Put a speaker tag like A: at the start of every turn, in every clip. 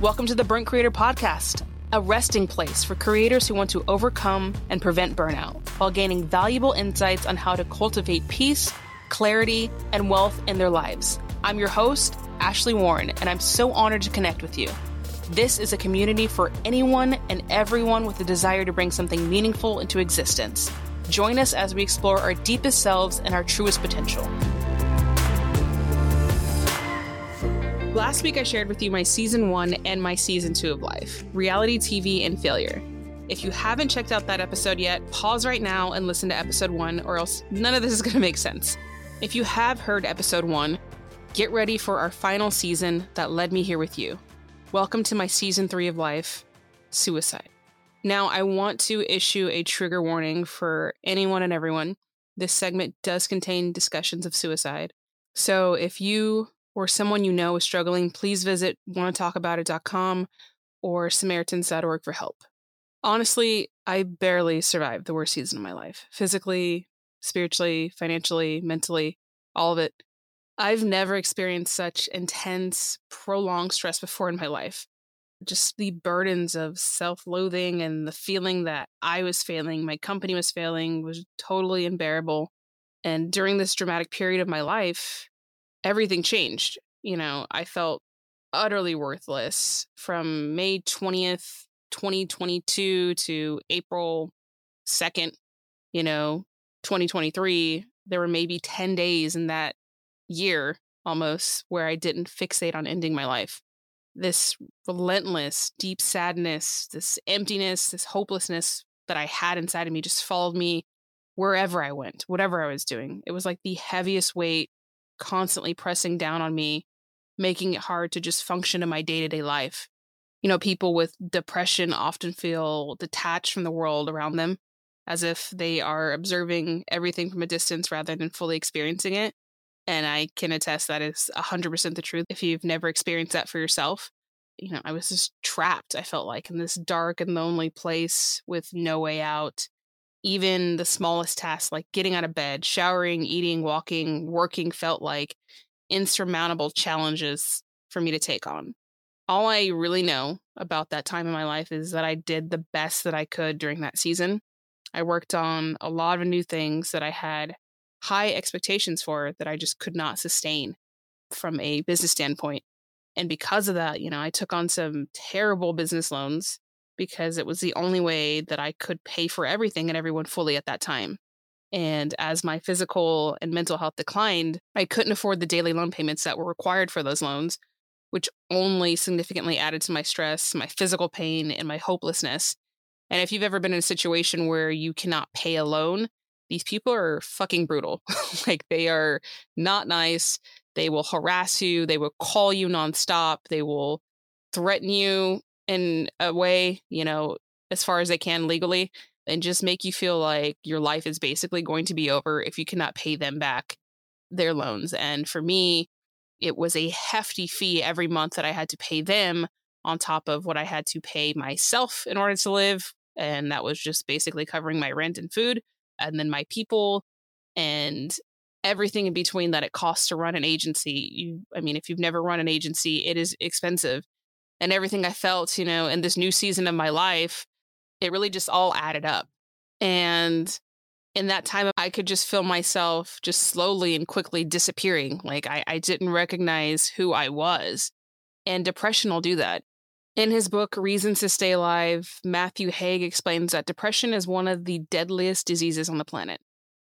A: Welcome to the Burnt Creator Podcast, a resting place for creators who want to overcome and prevent burnout while gaining valuable insights on how to cultivate peace, clarity, and wealth in their lives. I'm your host, Ashleigh Warren, and I'm so honored to connect with you. This is a community for anyone and everyone with a desire to bring something meaningful into existence. Join us as we explore our deepest selves and our truest potential. Last week, I shared with you my season one and my season two of life reality TV and failure. If you haven't checked out that episode yet, pause right now and listen to episode one, or else none of this is going to make sense. If you have heard episode one, get ready for our final season that led me here with you. Welcome to my season three of life suicide. Now, I want to issue a trigger warning for anyone and everyone. This segment does contain discussions of suicide. So if you or someone you know is struggling, please visit wannatalkaboutit.com or samaritans.org for help. Honestly, I barely survived the worst season of my life physically, spiritually, financially, mentally, all of it. I've never experienced such intense, prolonged stress before in my life. Just the burdens of self loathing and the feeling that I was failing, my company was failing, was totally unbearable. And during this dramatic period of my life, everything changed. You know, I felt utterly worthless from May 20th, 2022 to April 2nd, you know, 2023. There were maybe 10 days in that year almost where I didn't fixate on ending my life. This relentless, deep sadness, this emptiness, this hopelessness that I had inside of me just followed me wherever I went, whatever I was doing. It was like the heaviest weight constantly pressing down on me, making it hard to just function in my day to day life. You know, people with depression often feel detached from the world around them, as if they are observing everything from a distance rather than fully experiencing it. And I can attest that is 100% the truth if you've never experienced that for yourself. You know, I was just trapped, I felt like, in this dark and lonely place with no way out even the smallest tasks like getting out of bed, showering, eating, walking, working felt like insurmountable challenges for me to take on. All I really know about that time in my life is that I did the best that I could during that season. I worked on a lot of new things that I had high expectations for that I just could not sustain from a business standpoint. And because of that, you know, I took on some terrible business loans because it was the only way that I could pay for everything and everyone fully at that time. And as my physical and mental health declined, I couldn't afford the daily loan payments that were required for those loans, which only significantly added to my stress, my physical pain, and my hopelessness. And if you've ever been in a situation where you cannot pay a loan, these people are fucking brutal. like they are not nice. They will harass you. They will call you nonstop. They will threaten you in a way, you know, as far as they can legally, and just make you feel like your life is basically going to be over if you cannot pay them back their loans. And for me, it was a hefty fee every month that I had to pay them on top of what I had to pay myself in order to live. And that was just basically covering my rent and food, and then my people and everything in between that it costs to run an agency. You, I mean, if you've never run an agency, it is expensive and everything I felt, you know, in this new season of my life, it really just all added up. And in that time, I could just feel myself just slowly and quickly disappearing. Like I, I didn't recognize who I was. And depression will do that. In his book, Reasons to Stay Alive, Matthew Haig explains that depression is one of the deadliest diseases on the planet.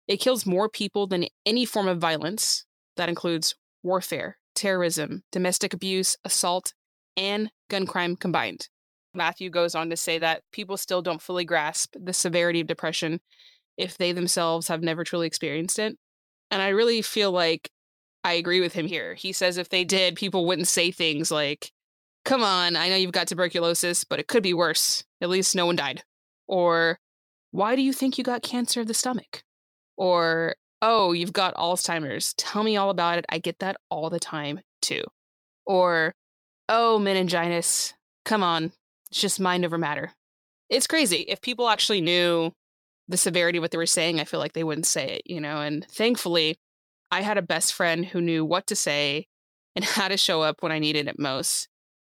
A: It kills more people than any form of violence. That includes warfare, terrorism, domestic abuse, assault, and gun crime combined. Matthew goes on to say that people still don't fully grasp the severity of depression if they themselves have never truly experienced it. And I really feel like I agree with him here. He says if they did, people wouldn't say things like, come on, I know you've got tuberculosis, but it could be worse. At least no one died. Or, why do you think you got cancer of the stomach? Or, oh, you've got Alzheimer's. Tell me all about it. I get that all the time, too. Or, oh, meningitis. Come on. It's just mind over matter. It's crazy. If people actually knew the severity of what they were saying, I feel like they wouldn't say it, you know? And thankfully, I had a best friend who knew what to say and how to show up when I needed it most.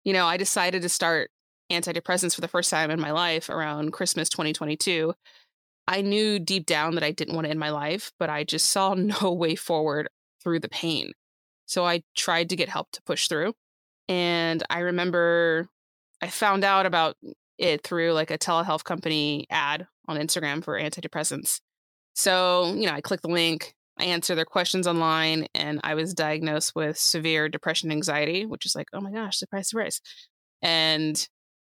A: you know, I decided to start antidepressants for the first time in my life around Christmas 2022. I knew deep down that I didn't want to end my life, but I just saw no way forward through the pain. So I tried to get help to push through. And I remember I found out about it through like a telehealth company ad on Instagram for antidepressants. So, you know, I clicked the link, I answered their questions online, and I was diagnosed with severe depression anxiety, which is like, oh my gosh, surprise, surprise. And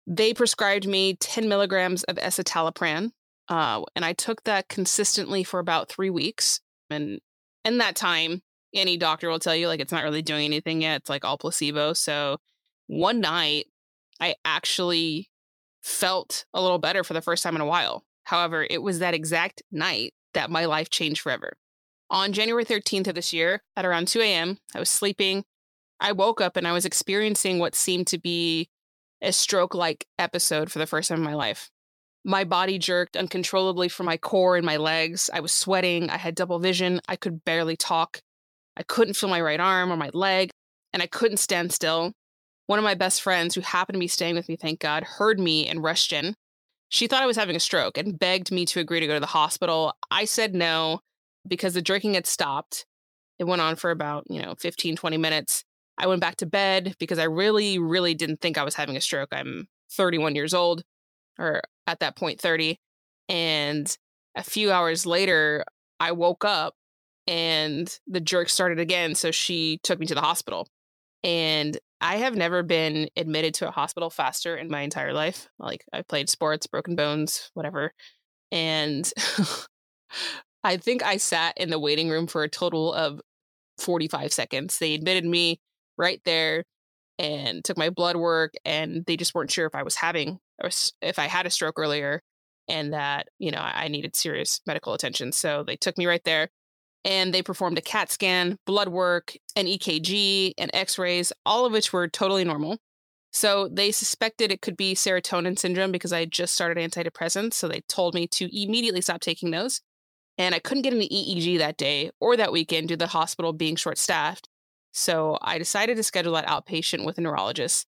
A: they prescribed me 10 milligrams of escitalopram. Uh, and I took that consistently for about three weeks. And in that time, any doctor will tell you like it's not really doing anything yet. It's like all placebo. So one night, I actually felt a little better for the first time in a while. However, it was that exact night that my life changed forever. On January 13th of this year, at around 2 a.m., I was sleeping. I woke up and I was experiencing what seemed to be a stroke like episode for the first time in my life. My body jerked uncontrollably from my core and my legs. I was sweating. I had double vision. I could barely talk. I couldn't feel my right arm or my leg, and I couldn't stand still. One of my best friends, who happened to be staying with me, thank God, heard me and rushed in. She thought I was having a stroke and begged me to agree to go to the hospital. I said no because the drinking had stopped. It went on for about, you know, 15, 20 minutes. I went back to bed because I really, really didn't think I was having a stroke. I'm 31 years old, or at that point, 30. And a few hours later, I woke up and the jerk started again. So she took me to the hospital. And I have never been admitted to a hospital faster in my entire life. Like, I played sports, broken bones, whatever. And I think I sat in the waiting room for a total of 45 seconds. They admitted me right there and took my blood work and they just weren't sure if I was having or if I had a stroke earlier and that, you know, I needed serious medical attention. So they took me right there and they performed a CAT scan, blood work, an EKG, and x rays, all of which were totally normal. So they suspected it could be serotonin syndrome because I had just started antidepressants. So they told me to immediately stop taking those. And I couldn't get an EEG that day or that weekend due to the hospital being short staffed. So I decided to schedule that outpatient with a neurologist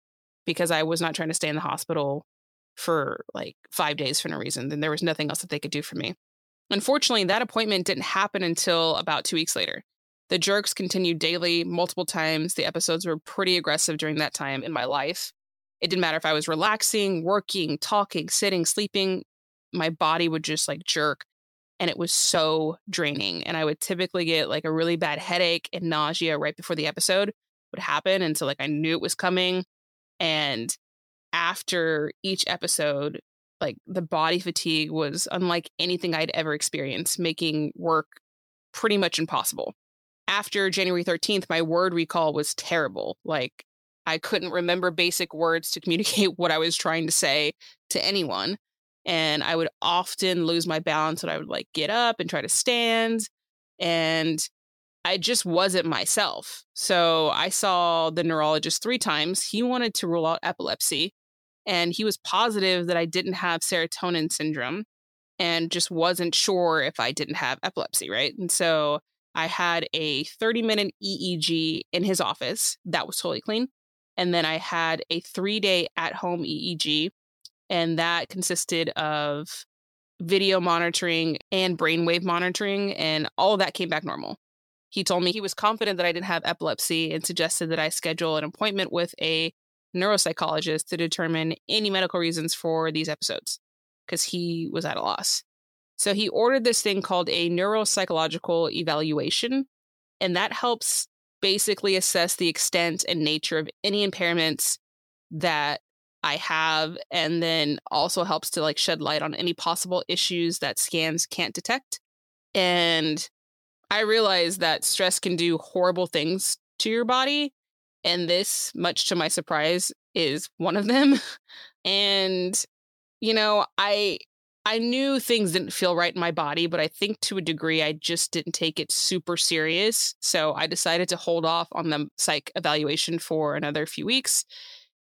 A: because I was not trying to stay in the hospital for like five days for no reason. Then there was nothing else that they could do for me. Unfortunately, that appointment didn't happen until about two weeks later. The jerks continued daily, multiple times. The episodes were pretty aggressive during that time in my life. It didn't matter if I was relaxing, working, talking, sitting, sleeping, my body would just like jerk. And it was so draining. And I would typically get like a really bad headache and nausea right before the episode would happen. And so, like, I knew it was coming. And after each episode, like the body fatigue was unlike anything I'd ever experienced, making work pretty much impossible. After January 13th, my word recall was terrible. Like, I couldn't remember basic words to communicate what I was trying to say to anyone. And I would often lose my balance when I would like get up and try to stand. And I just wasn't myself. So I saw the neurologist three times. He wanted to rule out epilepsy and he was positive that I didn't have serotonin syndrome and just wasn't sure if I didn't have epilepsy, right? And so I had a 30 minute EEG in his office that was totally clean. And then I had a three day at home EEG, and that consisted of video monitoring and brainwave monitoring, and all of that came back normal. He told me he was confident that I didn't have epilepsy and suggested that I schedule an appointment with a neuropsychologist to determine any medical reasons for these episodes because he was at a loss. So he ordered this thing called a neuropsychological evaluation, and that helps basically assess the extent and nature of any impairments that I have, and then also helps to like shed light on any possible issues that scans can't detect. And I realize that stress can do horrible things to your body and this, much to my surprise, is one of them. and you know, I I knew things didn't feel right in my body, but I think to a degree I just didn't take it super serious. So I decided to hold off on the psych evaluation for another few weeks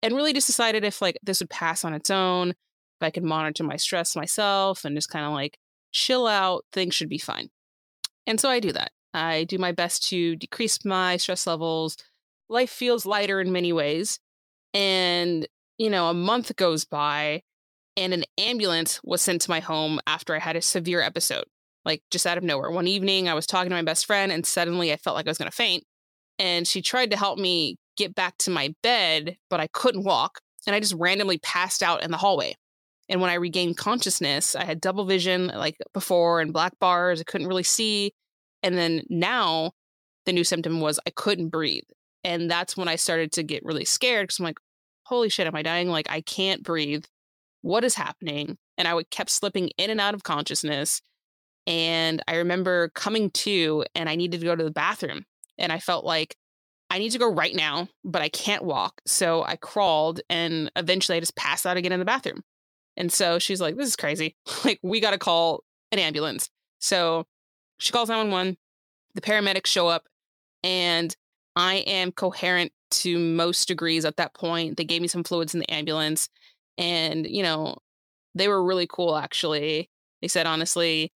A: and really just decided if like this would pass on its own, if I could monitor my stress myself and just kind of like chill out, things should be fine. And so I do that. I do my best to decrease my stress levels, life feels lighter in many ways. And, you know, a month goes by and an ambulance was sent to my home after I had a severe episode, like just out of nowhere. One evening, I was talking to my best friend and suddenly I felt like I was going to faint. And she tried to help me get back to my bed, but I couldn't walk. And I just randomly passed out in the hallway. And when I regained consciousness, I had double vision like before and black bars. I couldn't really see. And then now the new symptom was I couldn't breathe. And that's when I started to get really scared because I'm like, holy shit, am I dying? Like, I can't breathe. What is happening? And I would kept slipping in and out of consciousness. And I remember coming to and I needed to go to the bathroom. And I felt like I need to go right now, but I can't walk. So I crawled and eventually I just passed out again in the bathroom. And so she's like, this is crazy. like, we got to call an ambulance. So she calls 911. The paramedics show up and I am coherent to most degrees at that point. They gave me some fluids in the ambulance and, you know, they were really cool actually. They said, honestly,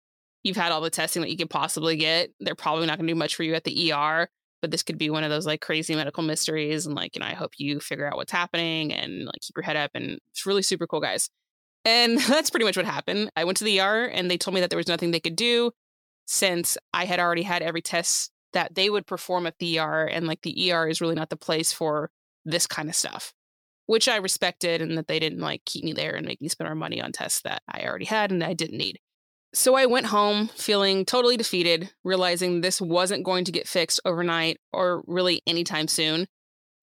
A: you've had all the testing that you could possibly get. They're probably not going to do much for you at the ER, but this could be one of those like crazy medical mysteries. And like, you know, I hope you figure out what's happening and like keep your head up. And it's really super cool, guys. And that's pretty much what happened. I went to the ER and they told me that there was nothing they could do since I had already had every test that they would perform at the ER. And like the ER is really not the place for this kind of stuff, which I respected and that they didn't like keep me there and make me spend our money on tests that I already had and I didn't need. So I went home feeling totally defeated, realizing this wasn't going to get fixed overnight or really anytime soon.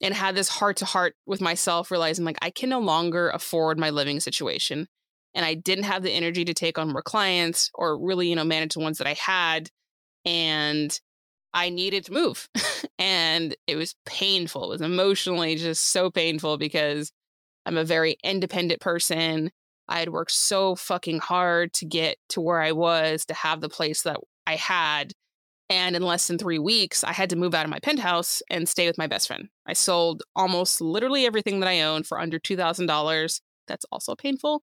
A: And had this heart to heart with myself, realizing like I can no longer afford my living situation. And I didn't have the energy to take on more clients or really, you know, manage the ones that I had. And I needed to move. and it was painful. It was emotionally just so painful because I'm a very independent person. I had worked so fucking hard to get to where I was, to have the place that I had. And in less than three weeks, I had to move out of my penthouse and stay with my best friend. I sold almost literally everything that I owned for under $2,000. That's also painful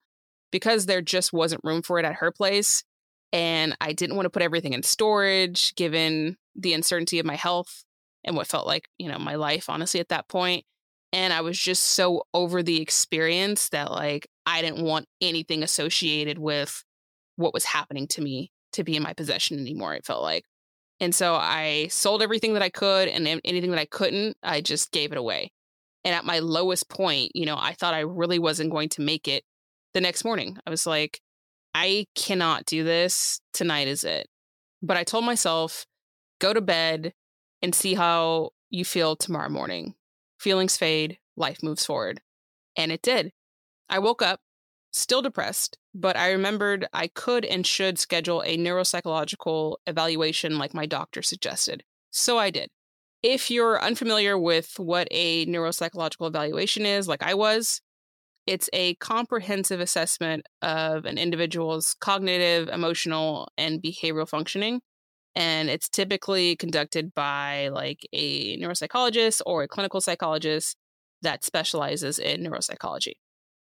A: because there just wasn't room for it at her place. And I didn't want to put everything in storage given the uncertainty of my health and what felt like, you know, my life, honestly, at that point. And I was just so over the experience that, like, I didn't want anything associated with what was happening to me to be in my possession anymore, it felt like. And so I sold everything that I could, and anything that I couldn't, I just gave it away. And at my lowest point, you know, I thought I really wasn't going to make it the next morning. I was like, I cannot do this. Tonight is it. But I told myself, go to bed and see how you feel tomorrow morning. Feelings fade, life moves forward. And it did. I woke up still depressed, but I remembered I could and should schedule a neuropsychological evaluation like my doctor suggested. So I did. If you're unfamiliar with what a neuropsychological evaluation is, like I was, it's a comprehensive assessment of an individual's cognitive, emotional, and behavioral functioning. And it's typically conducted by like a neuropsychologist or a clinical psychologist that specializes in neuropsychology.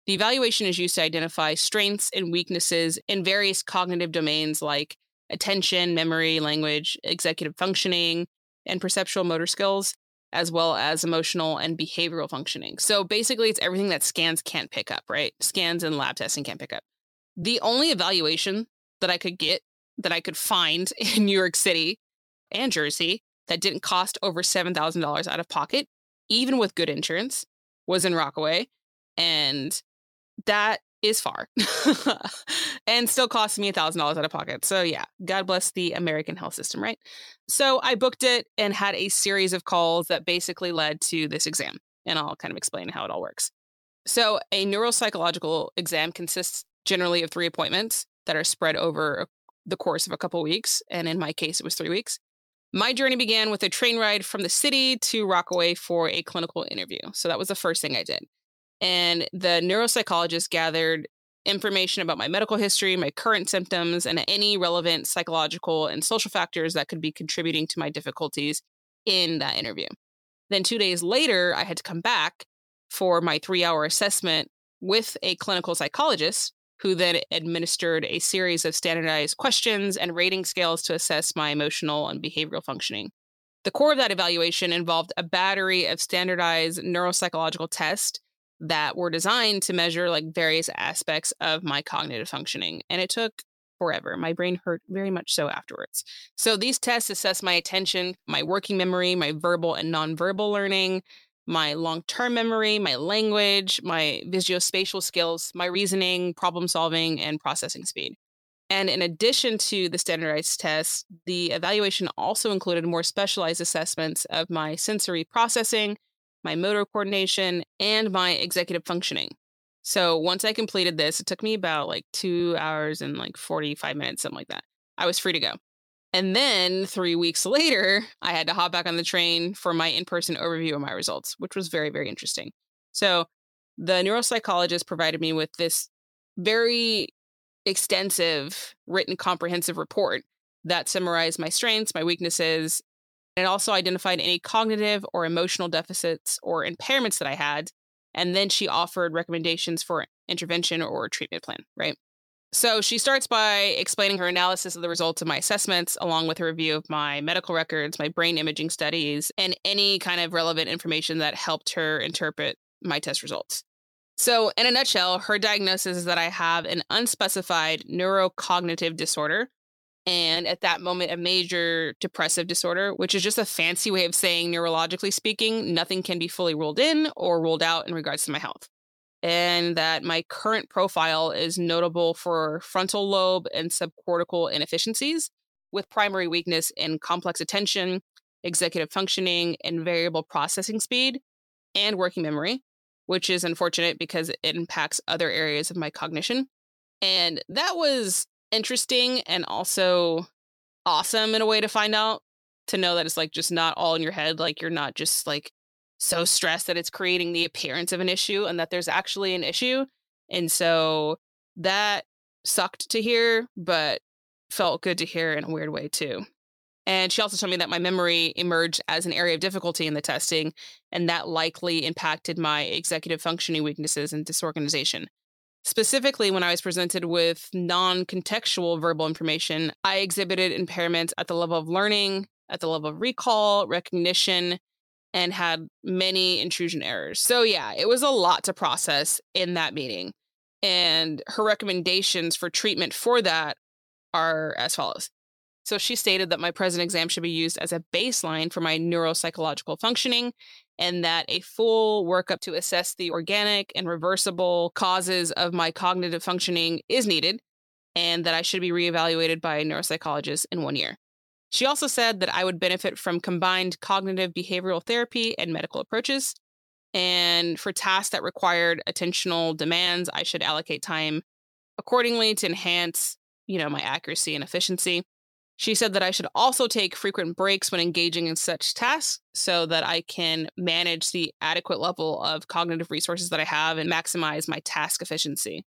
A: The evaluation is used to identify strengths and weaknesses in various cognitive domains like attention, memory, language, executive functioning, and perceptual motor skills as well as emotional and behavioral functioning. So basically, it's everything that scans can't pick up, right? Scans and lab testing can't pick up. The only evaluation that I could get, that I could find in New York City and Jersey that didn't cost over $7,000 out of pocket, even with good insurance, was in Rockaway. And that is far and still costs me a $1,000 out of pocket. So, yeah, God bless the American health system, right? So, I booked it and had a series of calls that basically led to this exam. And I'll kind of explain how it all works. So, a neuropsychological exam consists generally of three appointments that are spread over the course of a couple weeks. And in my case, it was three weeks. My journey began with a train ride from the city to Rockaway for a clinical interview. So, that was the first thing I did. And the neuropsychologist gathered information about my medical history, my current symptoms, and any relevant psychological and social factors that could be contributing to my difficulties in that interview. Then, two days later, I had to come back for my three hour assessment with a clinical psychologist who then administered a series of standardized questions and rating scales to assess my emotional and behavioral functioning. The core of that evaluation involved a battery of standardized neuropsychological tests that were designed to measure like various aspects of my cognitive functioning. And it took forever. My brain hurt very much so afterwards. So these tests assess my attention, my working memory, my verbal and nonverbal learning, my long term memory, my language, my visuospatial skills, my reasoning, problem solving, and processing speed. And in addition to the standardized tests, the evaluation also included more specialized assessments of my sensory processing, my motor coordination, and my executive functioning. So once I completed this, it took me about like two hours and like 45 minutes, something like that. I was free to go. And then three weeks later, I had to hop back on the train for my in person overview of my results, which was very, very interesting. So the neuropsychologist provided me with this very extensive, written, comprehensive report that summarized my strengths, my weaknesses, it also identified any cognitive or emotional deficits or impairments that I had. And then she offered recommendations for intervention or treatment plan, right? So she starts by explaining her analysis of the results of my assessments, along with a review of my medical records, my brain imaging studies, and any kind of relevant information that helped her interpret my test results. So, in a nutshell, her diagnosis is that I have an unspecified neurocognitive disorder, and at that moment, a major depressive disorder, which is just a fancy way of saying, neurologically speaking, nothing can be fully ruled in or ruled out in regards to my health and that my current profile is notable for frontal lobe and subcortical inefficiencies, with primary weakness in complex attention, executive functioning, and variable processing speed, and working memory, which is unfortunate because it impacts other areas of my cognition. And that was interesting and also awesome in a way to find out to know that it's like just not all in your head. Like you're not just like so stressed that it's creating the appearance of an issue and that there's actually an issue. And so that sucked to hear, but felt good to hear in a weird way too. And she also told me that my memory emerged as an area of difficulty in the testing, and that likely impacted my executive functioning weaknesses and disorganization. Specifically, when I was presented with non contextual verbal information, I exhibited impairments at the level of learning, at the level of recall, recognition, and had many intrusion errors. So, yeah, it was a lot to process in that meeting. And her recommendations for treatment for that are as follows. So, she stated that my present exam should be used as a baseline for my neuropsychological functioning, and that a full workup to assess the organic and reversible causes of my cognitive functioning is needed, and that I should be reevaluated by a neuropsychologist in one year. She also said that I would benefit from combined cognitive behavioral therapy and medical approaches. And for tasks that required attentional demands, I should allocate time accordingly to enhance, you know, my accuracy and efficiency. She said that I should also take frequent breaks when engaging in such tasks so that I can manage the adequate level of cognitive resources that I have and maximize my task efficiency.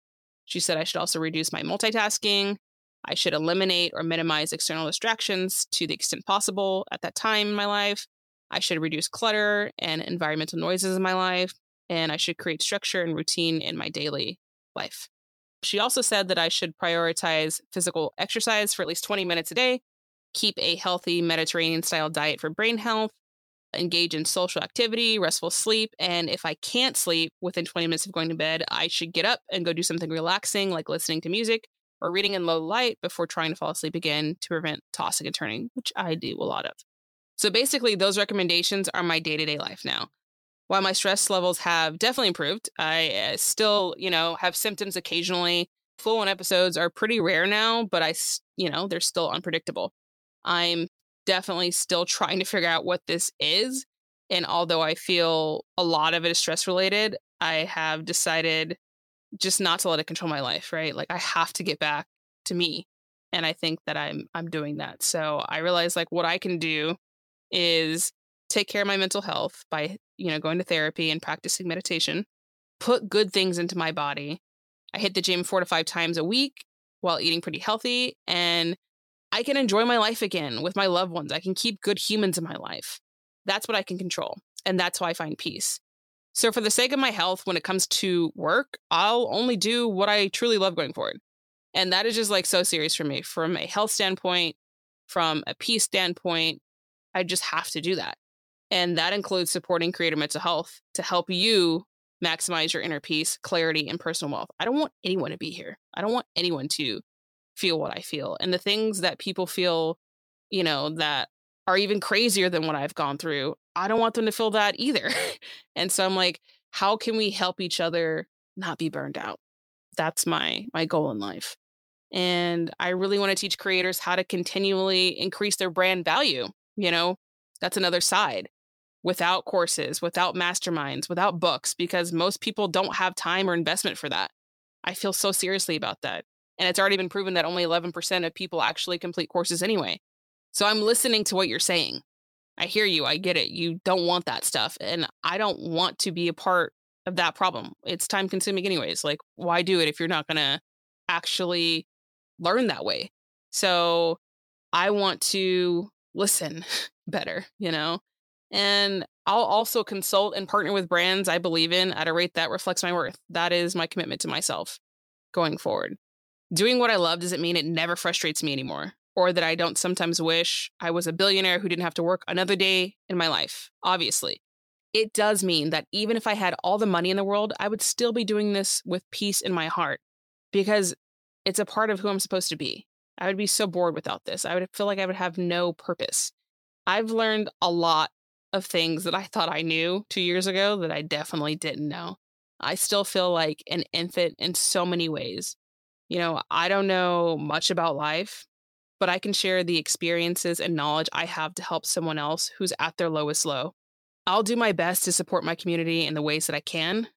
A: She said I should also reduce my multitasking, I should eliminate or minimize external distractions to the extent possible at that time in my life. I should reduce clutter and environmental noises in my life. And I should create structure and routine in my daily life. She also said that I should prioritize physical exercise for at least 20 minutes a day, keep a healthy Mediterranean style diet for brain health, engage in social activity, restful sleep, and if I can't sleep within 20 minutes of going to bed, I should get up and go do something relaxing like listening to music or reading in low light before trying to fall asleep again to prevent tossing and turning, which I do a lot of. So basically, those recommendations are my day to day life now. While my stress levels have definitely improved, I uh, still, you know, have symptoms occasionally. Full on episodes are pretty rare now, but I, you know, they're still unpredictable. I'm definitely still trying to figure out what this is. And although I feel a lot of it is stress related, I have decided just not to let it control my life, right? Like I have to get back to me. And I think that I'm I'm doing that. So I realize like what I can do is take care of my mental health by, you know, going to therapy and practicing meditation, put good things into my body. I hit the gym 4 to 5 times a week while eating pretty healthy and I can enjoy my life again with my loved ones. I can keep good humans in my life. That's what I can control. And that's how I find peace. So, for the sake of my health, when it comes to work, I'll only do what I truly love going forward. And that is just like so serious for me from a health standpoint, from a peace standpoint. I just have to do that. And that includes supporting creator mental health to help you maximize your inner peace, clarity, and personal wealth. I don't want anyone to be here. I don't want anyone to feel what I feel. And the things that people feel, you know, that are even crazier than what I've gone through, I don't want them to feel that either. and so I'm like, how can we help each other not be burned out? That's my my goal in life. And I really want to teach creators how to continually increase their brand value. You know, that's another side without courses, without masterminds, without books, because most people don't have time or investment for that. I feel so seriously about that. And it's already been proven that only 11% of people actually complete courses anyway. So I'm listening to what you're saying. I hear you. I get it. You don't want that stuff. And I don't want to be a part of that problem. It's time consuming, anyways. Like, why do it if you're not going to actually learn that way? So I want to listen better, you know? And I'll also consult and partner with brands I believe in at a rate that reflects my worth. That is my commitment to myself going forward. Doing what I love doesn't mean it never frustrates me anymore, or that I don't sometimes wish I was a billionaire who didn't have to work another day in my life, obviously. It does mean that even if I had all the money in the world, I would still be doing this with peace in my heart because it's a part of who I'm supposed to be. I would be so bored without this. I would feel like I would have no purpose. I've learned a lot of things that I thought I knew two years ago that I definitely didn't know. I still feel like an infant in so many ways. You know, I don't know much about life, but I can share the experiences and knowledge I have to help someone else who's at their lowest low. I'll do my best to support my community in the ways that I can.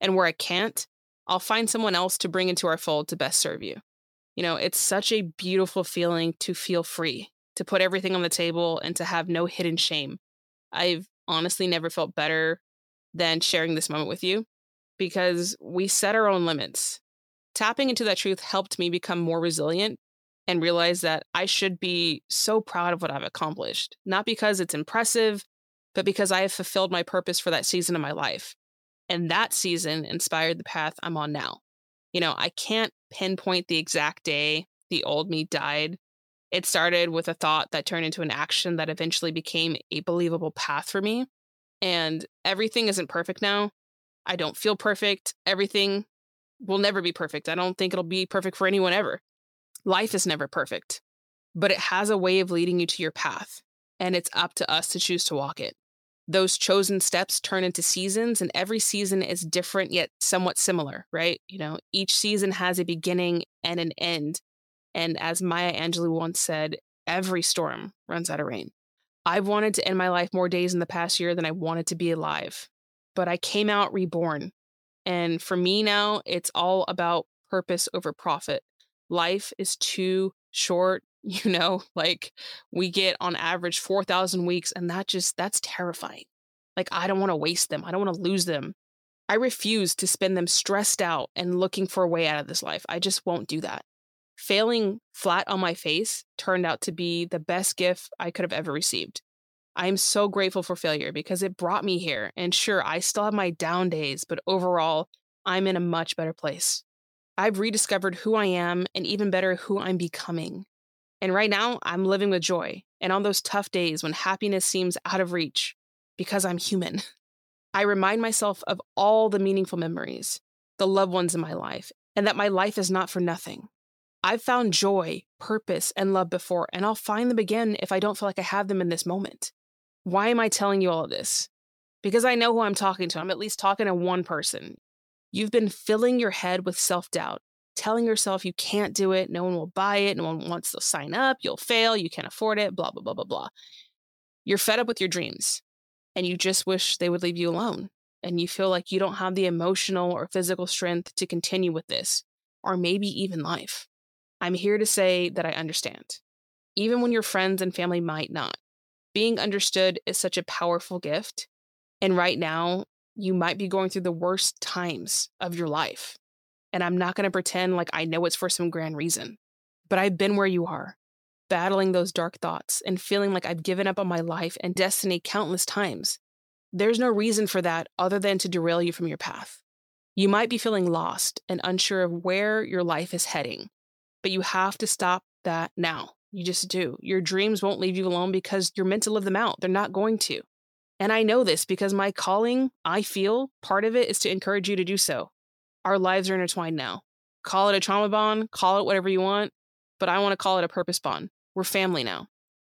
A: And where I can't, I'll find someone else to bring into our fold to best serve you. You know, it's such a beautiful feeling to feel free, to put everything on the table and to have no hidden shame. I've honestly never felt better than sharing this moment with you because we set our own limits tapping into that truth helped me become more resilient and realize that I should be so proud of what I've accomplished, not because it's impressive, but because I have fulfilled my purpose for that season of my life. And that season inspired the path I'm on now. You know, I can't pinpoint the exact day the old me died. It started with a thought that turned into an action that eventually became a believable path for me. And everything isn't perfect now. I don't feel perfect. Everything will never be perfect. I don't think it'll be perfect for anyone ever. Life is never perfect, but it has a way of leading you to your path, and it's up to us to choose to walk it. Those chosen steps turn into seasons, and every season is different yet somewhat similar, right? You know, each season has a beginning and an end. And as Maya Angelou once said, every storm runs out of rain. I've wanted to end my life more days in the past year than I wanted to be alive, but I came out reborn and for me now, it's all about purpose over profit. Life is too short. You know, like we get on average 4,000 weeks, and that just, that's terrifying. Like, I don't want to waste them. I don't want to lose them. I refuse to spend them stressed out and looking for a way out of this life. I just won't do that. Failing flat on my face turned out to be the best gift I could have ever received. I'm so grateful for failure because it brought me here. And sure, I still have my down days, but overall, I'm in a much better place. I've rediscovered who I am and even better, who I'm becoming. And right now, I'm living with joy. And on those tough days when happiness seems out of reach, because I'm human, I remind myself of all the meaningful memories, the loved ones in my life, and that my life is not for nothing. I've found joy, purpose, and love before, and I'll find them again if I don't feel like I have them in this moment. Why am I telling you all of this? Because I know who I'm talking to. I'm at least talking to one person. You've been filling your head with self doubt, telling yourself you can't do it, no one will buy it, no one wants to sign up, you'll fail, you can't afford it, blah, blah, blah, blah, blah. You're fed up with your dreams and you just wish they would leave you alone. And you feel like you don't have the emotional or physical strength to continue with this, or maybe even life. I'm here to say that I understand, even when your friends and family might not being understood is such a powerful gift. And right now, you might be going through the worst times of your life. And I'm not going to pretend like I know it's for some grand reason, but I've been where you are, battling those dark thoughts and feeling like I've given up on my life and destiny countless times. There's no reason for that other than to derail you from your path. You might be feeling lost and unsure of where your life is heading, but you have to stop that now. You just do. Your dreams won't leave you alone because you're meant to live them out. They're not going to. And I know this because my calling, I feel part of it is to encourage you to do so. Our lives are intertwined now. Call it a trauma bond, call it whatever you want, but I want to call it a purpose bond. We're family now.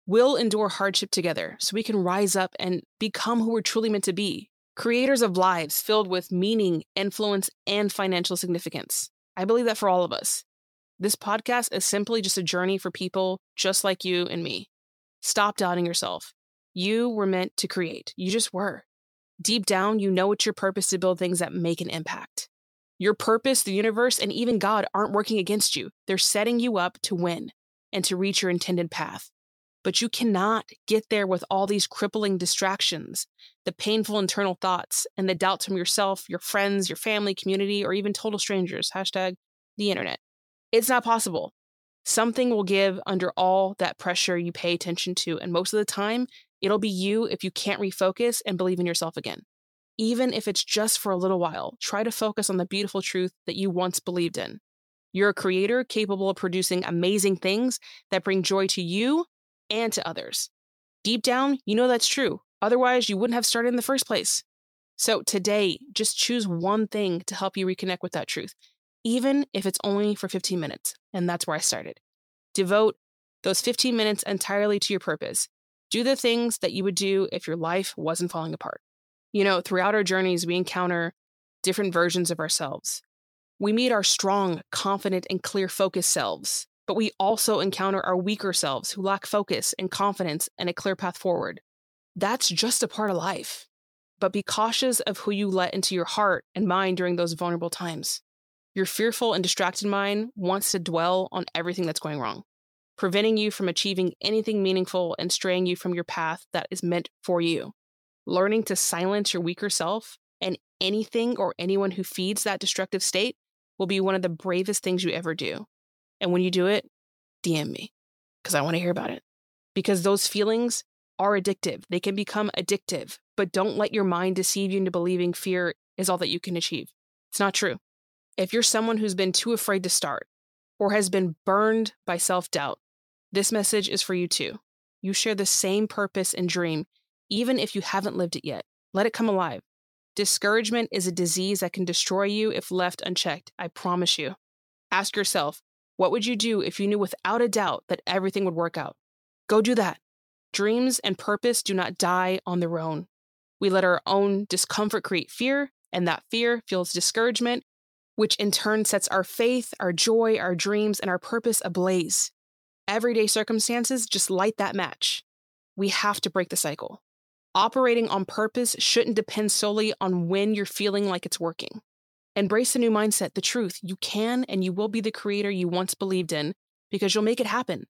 A: We'll endure hardship together so we can rise up and become who we're truly meant to be creators of lives filled with meaning, influence, and financial significance. I believe that for all of us. This podcast is simply just a journey for people just like you and me. Stop doubting yourself. You were meant to create. You just were. Deep down, you know it's your purpose to build things that make an impact. Your purpose, the universe, and even God aren't working against you. They're setting you up to win and to reach your intended path. But you cannot get there with all these crippling distractions, the painful internal thoughts, and the doubts from yourself, your friends, your family, community, or even total strangers. Hashtag the internet. It's not possible. Something will give under all that pressure you pay attention to. And most of the time, it'll be you if you can't refocus and believe in yourself again. Even if it's just for a little while, try to focus on the beautiful truth that you once believed in. You're a creator capable of producing amazing things that bring joy to you and to others. Deep down, you know that's true. Otherwise, you wouldn't have started in the first place. So today, just choose one thing to help you reconnect with that truth, even if it's only for 15 minutes. And that's where I started. Devote those 15 minutes entirely to your purpose. Do the things that you would do if your life wasn't falling apart. You know, throughout our journeys, we encounter different versions of ourselves. We meet our strong, confident, and clear focused selves but we also encounter our weaker selves who lack focus and confidence and a clear path forward. That's just a part of life. But be cautious of who you let into your heart and mind during those vulnerable times. Your fearful and distracted mind wants to dwell on everything that's going wrong, preventing you from achieving anything meaningful and straying you from your path that is meant for you. Learning to silence your weaker self and anything or anyone who feeds that destructive state will be one of the bravest things you ever do. And when you do it, DM me because I want to hear about it. Because those feelings are addictive. They can become addictive, but don't let your mind deceive you into believing fear is all that you can achieve. It's not true. If you're someone who's been too afraid to start or has been burned by self doubt, this message is for you too. You share the same purpose and dream, even if you haven't lived it yet. Let it come alive. Discouragement is a disease that can destroy you if left unchecked. I promise you. Ask yourself what would you do if you knew without a doubt that everything would work out? Go do that. Dreams and purpose do not die on their own. We let our own discomfort create fear, and that fear fuels discouragement, which in turn sets our faith, our joy, our dreams, and our purpose ablaze. Everyday circumstances just light that match. We have to break the cycle. Operating on purpose shouldn't depend solely on when you're feeling like it's working. Embrace the new mindset, the truth. You can and you will be the creator you once believed in because you'll make it happen.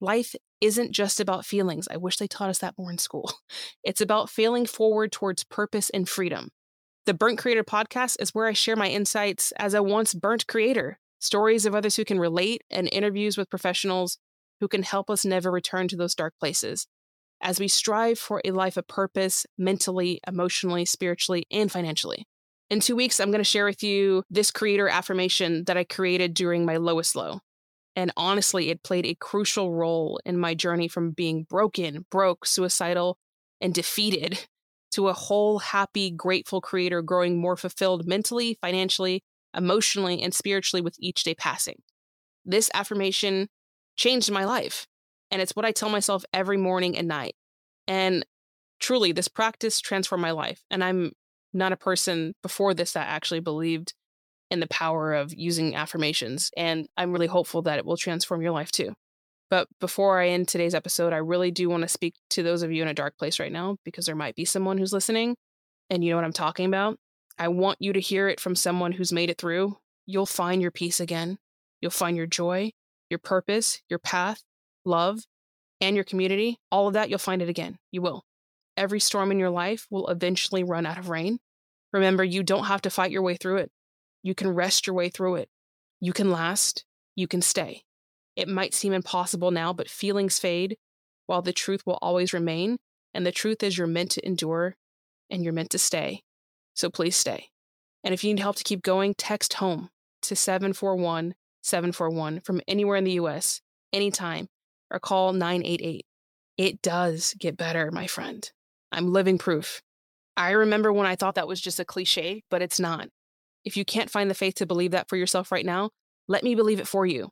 A: Life isn't just about feelings. I wish they taught us that more in school. It's about failing forward towards purpose and freedom. The Burnt Creator podcast is where I share my insights as a once burnt creator, stories of others who can relate, and interviews with professionals who can help us never return to those dark places as we strive for a life of purpose mentally, emotionally, spiritually, and financially. In two weeks, I'm going to share with you this creator affirmation that I created during my lowest low. And honestly, it played a crucial role in my journey from being broken, broke, suicidal, and defeated to a whole, happy, grateful creator growing more fulfilled mentally, financially, emotionally, and spiritually with each day passing. This affirmation changed my life. And it's what I tell myself every morning and night. And truly, this practice transformed my life. And I'm not a person before this that actually believed in the power of using affirmations. And I'm really hopeful that it will transform your life too. But before I end today's episode, I really do want to speak to those of you in a dark place right now because there might be someone who's listening and you know what I'm talking about. I want you to hear it from someone who's made it through. You'll find your peace again. You'll find your joy, your purpose, your path, love, and your community. All of that, you'll find it again. You will. Every storm in your life will eventually run out of rain. Remember, you don't have to fight your way through it. You can rest your way through it. You can last. You can stay. It might seem impossible now, but feelings fade while the truth will always remain. And the truth is, you're meant to endure and you're meant to stay. So please stay. And if you need help to keep going, text home to 741 741 from anywhere in the US, anytime, or call 988. It does get better, my friend. I'm living proof. I remember when I thought that was just a cliche, but it's not. If you can't find the faith to believe that for yourself right now, let me believe it for you.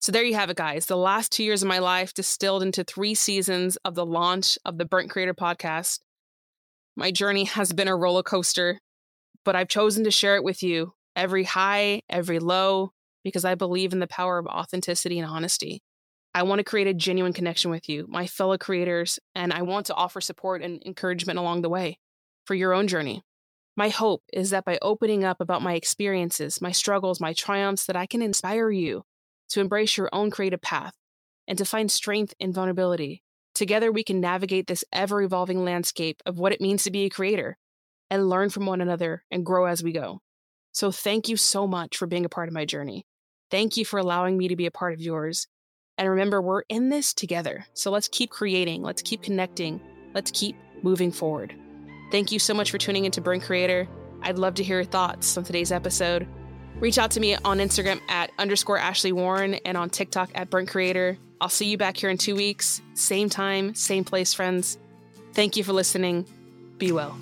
A: So there you have it, guys. The last two years of my life distilled into three seasons of the launch of the Burnt Creator podcast. My journey has been a roller coaster, but I've chosen to share it with you every high, every low, because I believe in the power of authenticity and honesty. I want to create a genuine connection with you, my fellow creators, and I want to offer support and encouragement along the way for your own journey. My hope is that by opening up about my experiences, my struggles, my triumphs, that I can inspire you to embrace your own creative path and to find strength in vulnerability. Together, we can navigate this ever evolving landscape of what it means to be a creator and learn from one another and grow as we go. So, thank you so much for being a part of my journey. Thank you for allowing me to be a part of yours. And remember, we're in this together. So let's keep creating, let's keep connecting, let's keep moving forward. Thank you so much for tuning into Burnt Creator. I'd love to hear your thoughts on today's episode. Reach out to me on Instagram at underscore Ashleigh Warren and on TikTok at Burnt Creator. I'll see you back here in two weeks. Same time, same place, friends. Thank you for listening. Be well.